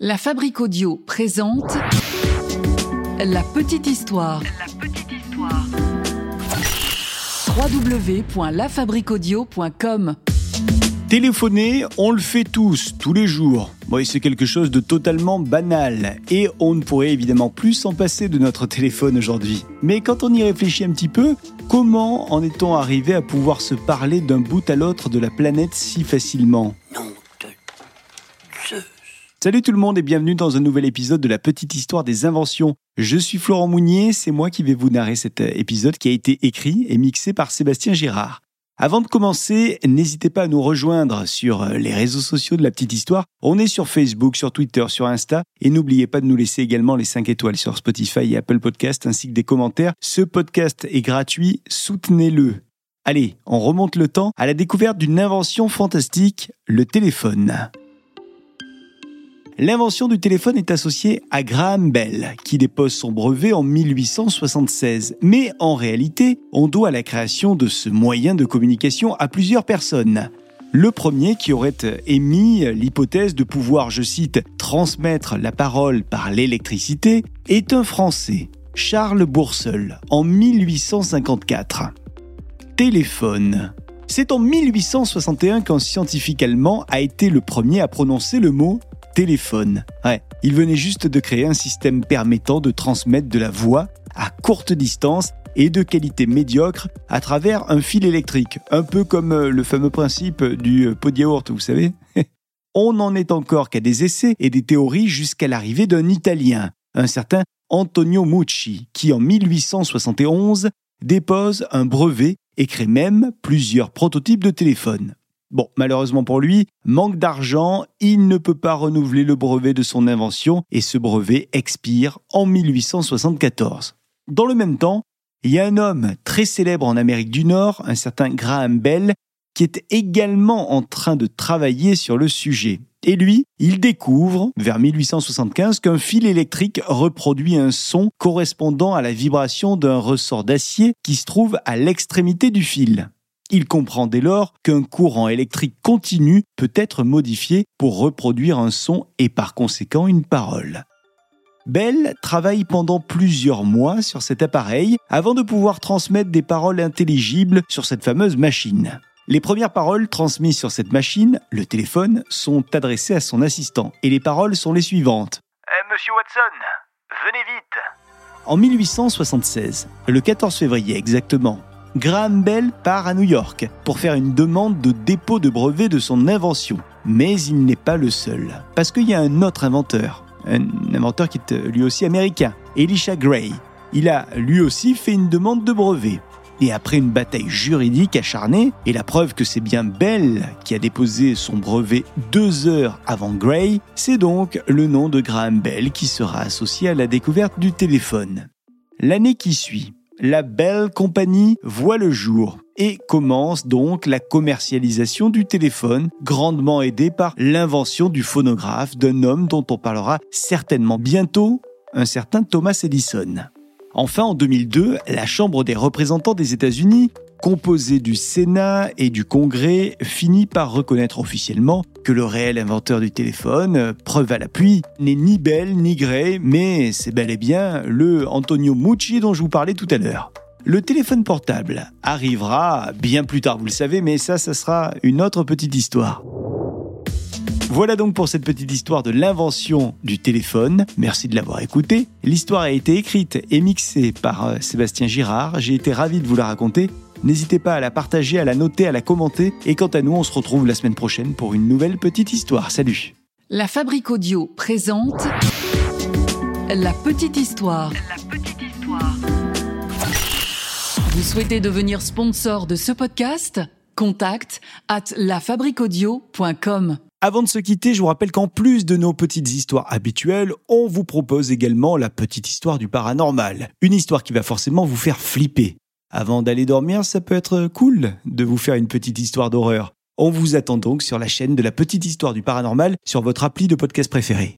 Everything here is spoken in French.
La Fabrique Audio présente La Petite Histoire. La petite histoire. www.lafabriquaudio.com Téléphoner, on le fait tous, tous les jours. Bon, c'est quelque chose de totalement banal. Et on ne pourrait évidemment plus s'en passer de notre téléphone aujourd'hui. Mais quand on y réfléchit un petit peu, comment en est-on arrivé à pouvoir se parler d'un bout à l'autre de la planète si facilement? Salut tout le monde et bienvenue dans un nouvel épisode de la petite histoire des inventions. Je suis Florent Mounier, c'est moi qui vais vous narrer cet épisode qui a été écrit et mixé par Sébastien Girard. Avant de commencer, n'hésitez pas à nous rejoindre sur les réseaux sociaux de la petite histoire. On est sur Facebook, sur Twitter, sur Insta. Et n'oubliez pas de nous laisser également les 5 étoiles sur Spotify et Apple Podcast ainsi que des commentaires. Ce podcast est gratuit, soutenez-le. Allez, on remonte le temps à la découverte d'une invention fantastique, le téléphone. L'invention du téléphone est associée à Graham Bell, qui dépose son brevet en 1876. Mais en réalité, on doit la création de ce moyen de communication à plusieurs personnes. Le premier qui aurait émis l'hypothèse de pouvoir, je cite, transmettre la parole par l'électricité est un Français, Charles Bourseul, en 1854. Téléphone. C'est en 1861 qu'un scientifique allemand a été le premier à prononcer le mot téléphone. Il venait juste de créer un système permettant de transmettre de la voix à courte distance et de qualité médiocre à travers un fil électrique, un peu comme euh, le fameux principe du euh, pot yaourt, vous savez. On n'en est encore qu'à des essais et des théories jusqu'à l'arrivée d'un Italien, un certain Antonio Mucci, qui en 1871 dépose un brevet et crée même plusieurs prototypes de téléphones. Bon, malheureusement pour lui, manque d'argent, il ne peut pas renouveler le brevet de son invention et ce brevet expire en 1874. Dans le même temps, il y a un homme très célèbre en Amérique du Nord, un certain Graham Bell, qui est également en train de travailler sur le sujet. Et lui, il découvre, vers 1875, qu'un fil électrique reproduit un son correspondant à la vibration d'un ressort d'acier qui se trouve à l'extrémité du fil. Il comprend dès lors qu'un courant électrique continu peut être modifié pour reproduire un son et par conséquent une parole. Bell travaille pendant plusieurs mois sur cet appareil avant de pouvoir transmettre des paroles intelligibles sur cette fameuse machine. Les premières paroles transmises sur cette machine, le téléphone, sont adressées à son assistant et les paroles sont les suivantes. Eh, monsieur Watson, venez vite. En 1876, le 14 février exactement, Graham Bell part à New York pour faire une demande de dépôt de brevet de son invention. Mais il n'est pas le seul, parce qu'il y a un autre inventeur, un inventeur qui est lui aussi américain, Elisha Gray. Il a lui aussi fait une demande de brevet. Et après une bataille juridique acharnée, et la preuve que c'est bien Bell qui a déposé son brevet deux heures avant Gray, c'est donc le nom de Graham Bell qui sera associé à la découverte du téléphone. L'année qui suit, la Bell Company voit le jour et commence donc la commercialisation du téléphone, grandement aidée par l'invention du phonographe d'un homme dont on parlera certainement bientôt, un certain Thomas Edison. Enfin, en 2002, la Chambre des représentants des États-Unis composé du Sénat et du Congrès, finit par reconnaître officiellement que le réel inventeur du téléphone, preuve à l'appui, n'est ni Bell ni Gray, mais c'est bel et bien le Antonio Mucci dont je vous parlais tout à l'heure. Le téléphone portable arrivera bien plus tard, vous le savez, mais ça, ça sera une autre petite histoire. Voilà donc pour cette petite histoire de l'invention du téléphone. Merci de l'avoir écouté. L'histoire a été écrite et mixée par euh, Sébastien Girard. J'ai été ravi de vous la raconter. N'hésitez pas à la partager, à la noter, à la commenter. Et quant à nous, on se retrouve la semaine prochaine pour une nouvelle petite histoire. Salut La Fabrique Audio présente La Petite Histoire. La petite histoire. Vous souhaitez devenir sponsor de ce podcast? Contact at lafabriquaudio.com. Avant de se quitter, je vous rappelle qu'en plus de nos petites histoires habituelles, on vous propose également la petite histoire du paranormal. Une histoire qui va forcément vous faire flipper. Avant d'aller dormir, ça peut être cool de vous faire une petite histoire d'horreur. On vous attend donc sur la chaîne de la petite histoire du paranormal sur votre appli de podcast préféré.